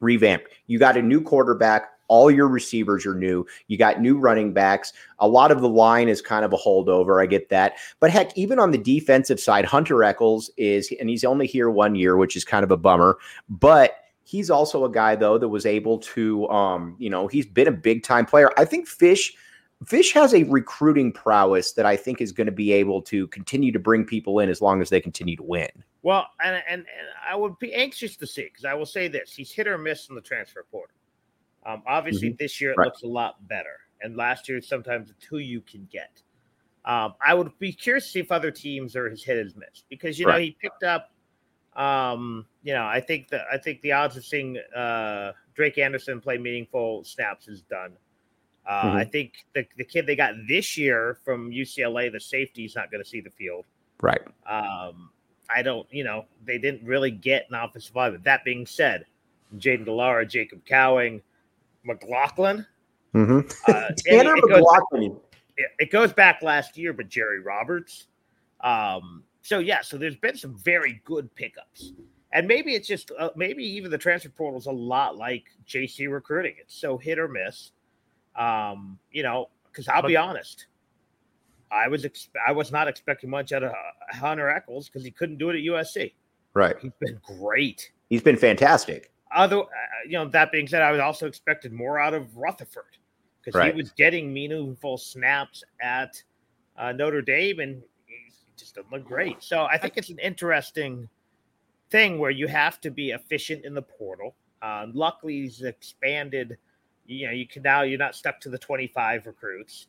revamped. You got a new quarterback. All your receivers are new. You got new running backs. A lot of the line is kind of a holdover. I get that. But heck, even on the defensive side, Hunter Echols is, and he's only here one year, which is kind of a bummer. But he's also a guy though that was able to, um, you know, he's been a big time player. I think Fisch. Fisch has a recruiting prowess that I think is going to be able to continue to bring people in as long as they continue to win. well, and and, and I would be anxious to see because I will say this: he's hit or miss in the transfer portal. Um, obviously, this year it Mm-hmm. Right. looks a lot better, and last year sometimes it's who you can get. Um, I would be curious to see if other teams are his hit or miss because you know he picked up. Um, you know, I think that I think the odds of seeing uh, Drake Anderson play meaningful snaps is done. Uh, Mhm. I think the, the kid they got this year from UCLA, the safety, is not going to see the field. Right. Um, I don't, you know, they didn't really get an offensive lineman. That being said, Jayden de Laura, Jacob Cowing, McLachlan. Mm-hmm. Uh, Tanner it, goes, McLachlan. it, it goes back last year, but Jerry Roberts. Um, so yeah, so there's been some very good pickups, and maybe it's just uh, maybe even the transfer portal is a lot like JC recruiting. It's so hit or miss. Um, you know, because I'll be honest, I was ex- I was not expecting much out of uh, Hunter Echols because he couldn't do it at USC. Right. He's been great. He's been fantastic. Other, uh, you know, that being said, I was also expected more out of Rutherford because Right. he was getting meaningful snaps at uh, Notre Dame, and he just doesn't look great. So I think it's an interesting thing where you have to be efficient in the portal. Um, luckily, he's expanded. You know, you can now you're not stuck to the 25 recruits,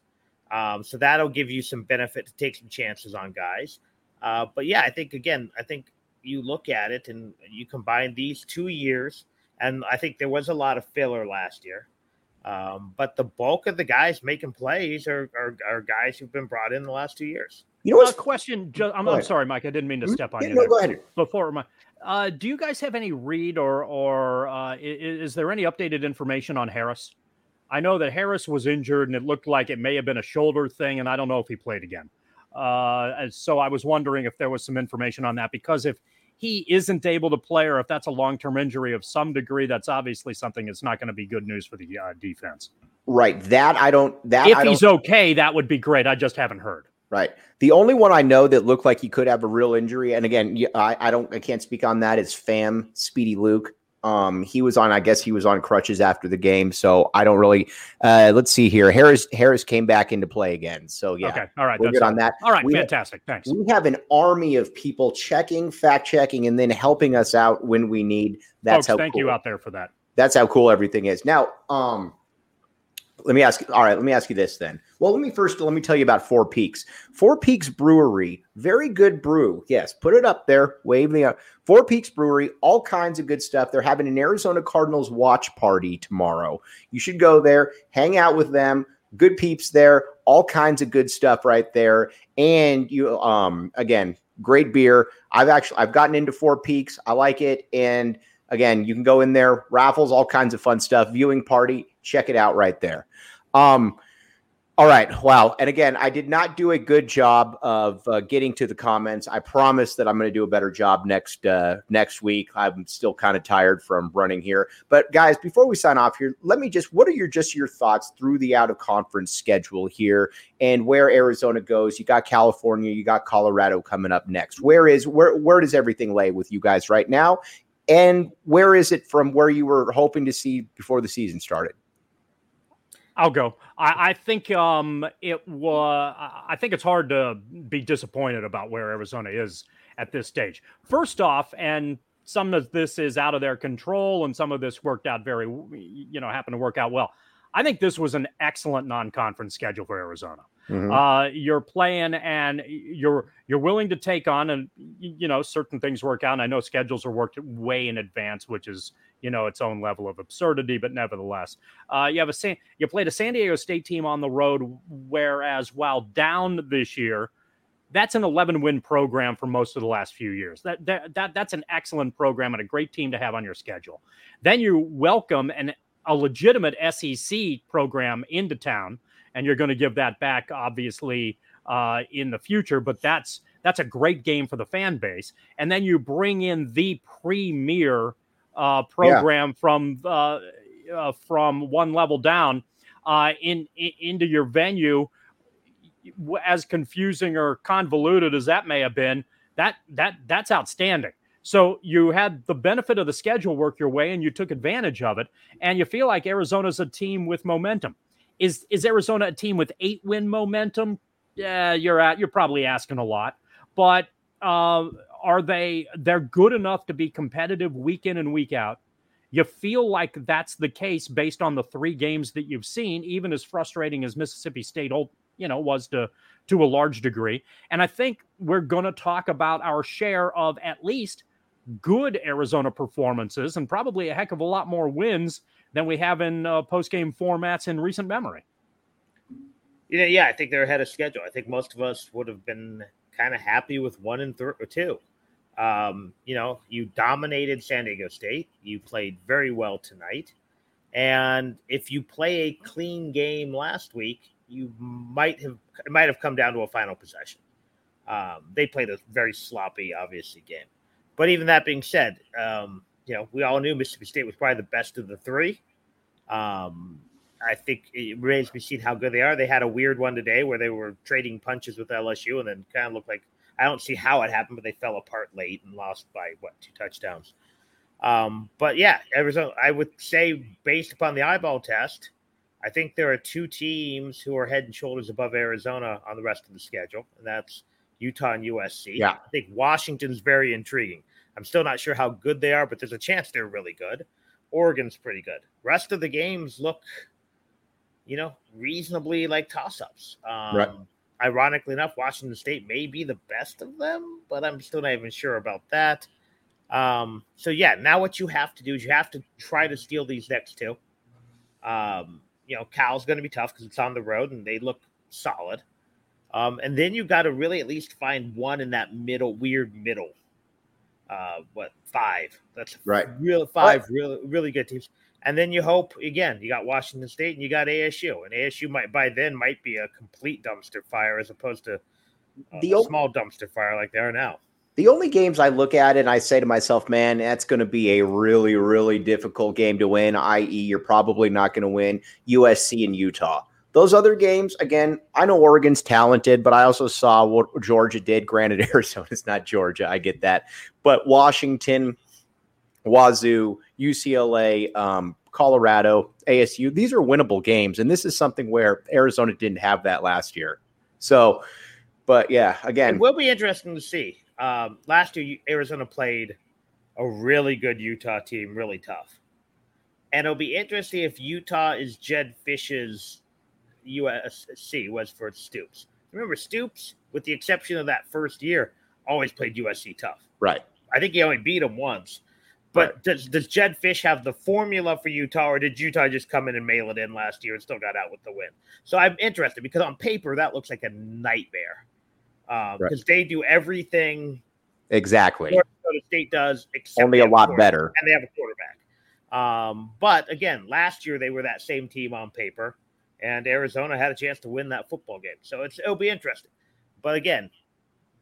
um, so that'll give you some benefit to take some chances on guys. Uh, but yeah, I think again, I think you look at it and you combine these two years, and I think there was a lot of filler last year. Um, but the bulk of the guys making plays are, are, are guys who've been brought in the last two years. You know what? Uh, question. Just, I'm, I'm, sorry, Mike. I didn't mean to mm-hmm. step on yeah, you. No, go ahead. Before my, uh, do you guys have any read or or uh, is, is, there any updated information on Harris? I know that Harris was injured and it looked like it may have been a shoulder thing, and I don't know if he played again. Uh, so I was wondering if there was some information on that because if he isn't able to play or if that's a long term injury of some degree, that's obviously something that's not going to be good news for the uh, defense. Right. That I don't. That if I he's okay, that would be great. I just haven't heard. Right. The only one I know that looked like he could have a real injury, and again, I, I don't, I can't speak on that. Is Fam Speedy Luke? Um, he was on, I guess he was on crutches after the game, so I don't really. Uh, let's see here. Harris Harris came back into play again, so yeah. Okay, all right, we're good on that. All right, we fantastic. Thanks. We have an army of people checking, fact checking, and then helping us out when we need. That's Folks, how. Thank cool, you out there for that. That's how cool everything is. Now, um, let me ask you. all right let me ask you this then. Well let me first let me tell you about four peaks. Four peaks brewery very good brew. Yes put it up there wave the uh, four peaks brewery all kinds of good stuff. They're having an arizona cardinals watch party tomorrow. You should go there hang out with them good peeps there all kinds of good stuff right there. And you um again great beer. I've actually i've gotten into four peaks. I like it. And again you can go in there raffles all kinds of fun stuff viewing party check it out right there um, all right. Wow. And again, I did not do a good job of uh, getting to the comments. I promise that I'm going to do a better job next uh, next week. I'm still kind of tired from running here. But guys, before we sign off here, let me just what are your just your thoughts through the out of conference schedule here and where Arizona goes? You got California, you got Colorado coming up next. Where is where where does everything lay with you guys right now? And where is it from where you were hoping to see before the season started? I'll go. I, I think um, it was. I think it's hard to be disappointed about where Arizona is at this stage. First off, and some of this is out of their control, and some of this worked out very, you know, happened to work out well. I think this was an excellent non-conference schedule for Arizona. Mm-hmm. Uh, you're playing and you're you're willing to take on and you know certain things work out. And I know schedules are worked way in advance, which is you know its own level of absurdity, but nevertheless, uh, you have a San, you played a San Diego State team on the road, whereas while down this year, that's an 11 win program for most of the last few years. That, that that that's an excellent program and a great team to have on your schedule. Then you welcome an a legitimate SEC program into town, and you're going to give that back, obviously, uh, in the future. But that's that's a great game for the fan base. And then you bring in the premier uh, program yeah. from uh, uh, from one level down uh, in, in, into your venue. As confusing or convoluted as that may have been, that that that's outstanding. So you had the benefit of the schedule work your way, and you took advantage of it, and you feel like Arizona's a team with momentum. Is is Arizona a team with eight win momentum? Yeah, you're at you're probably asking a lot, but uh, are they they're good enough to be competitive week in and week out you feel like that's the case based on the three games that you've seen even as frustrating as mississippi state old you know was to to a large degree and i think we're going to talk about our share of at least good arizona performances and probably a heck of a lot more wins than we have in uh, post game formats in recent memory yeah yeah i think they're ahead of schedule i think most of us would have been kind of happy with one and th- or two um, you know, you dominated San Diego State. You played very well tonight. And if you play a clean game last week, you might have it might have come down to a final possession. Um, they played a very sloppy, obviously game. But even that being said, um, you know, we all knew Mississippi State was probably the best of the three. Um, I think it remains to be seen how good they are. They had a weird one today where they were trading punches with LSU and then kind of looked like I don't see how it happened, but they fell apart late and lost by what two touchdowns. Um, but yeah, Arizona, I would say based upon the eyeball test, I think there are two teams who are head and shoulders above Arizona on the rest of the schedule, and that's Utah and USC. Yeah. I think Washington's very intriguing. I'm still not sure how good they are, but there's a chance they're really good. Oregon's pretty good. Rest of the games look, you know, reasonably like toss ups. Um, right ironically enough, Washington State may be the best of them, but I'm still not even sure about that. Um, so yeah, now what you have to do is you have to try to steal these next two. Um, you know, Cal's going to be tough because it's on the road and they look solid. Um, and then you got to really at least find one in that middle, weird middle. Uh, what five? That's right. Real five, really, really good teams. And then you hope again. You got Washington State and you got ASU, and ASU might by then might be a complete dumpster fire as opposed to the a small dumpster fire like they are now. The only games I look at and I say to myself, man, that's going to be a really, really difficult game to win, i.e., you're probably not going to win USC and Utah. Those other games, again, I know Oregon's talented, but I also saw what Georgia did. Granted, Arizona's not Georgia. I get that. But Washington, Wazoo, UCLA, um, Colorado, ASU, these are winnable games. And this is something where Arizona didn't have that last year. So, but yeah, again, it will be interesting to see. Um, last year, Arizona played a really good Utah team, really tough. And it'll be interesting if Utah is Jedd Fisch's USC was for Stoops. Remember, Stoops, with the exception of that first year, always played USC tough. Right. I think he only beat him once. But right. does does Jedd Fisch have the formula for Utah, or did Utah just come in and mail it in last year and still got out with the win? So I'm interested because on paper that looks like a nightmare because um, right. they do everything exactly. Florida State does, only a lot better, and they have a quarterback. Um, but again, last year they were that same team on paper and Arizona had a chance to win that football game. So it's it'll be interesting. But again,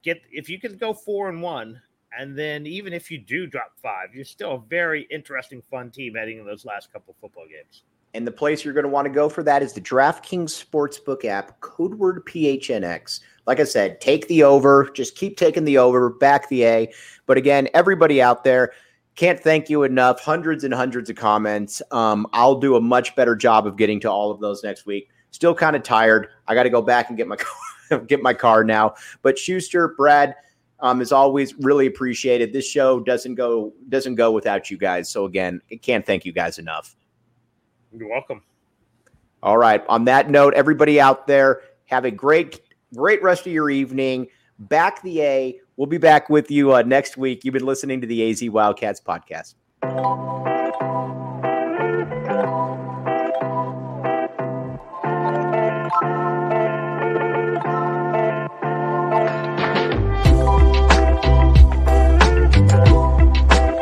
get if you can go four and one, and then even if you do drop five, you're still a very interesting, fun team heading in those last couple football games. And the place you're going to want to go for that is the DraftKings Sportsbook app, code word PHNX. Like I said, take the over, just keep taking the over, back the A. But again, everybody out there, can't thank you enough. Hundreds and hundreds of comments. Um, I'll do a much better job of getting to all of those next week. Still kind of tired. I got to go back and get my get my car now. But Schuster, Brad, um, as always, really appreciated. This show doesn't go doesn't go without you guys. So again, I can't thank you guys enough. You're welcome. All right. On that note, everybody out there, have a great great rest of your evening. Back the A. We'll be back with you uh, next week. You've been listening to the AZ Wildcats podcast.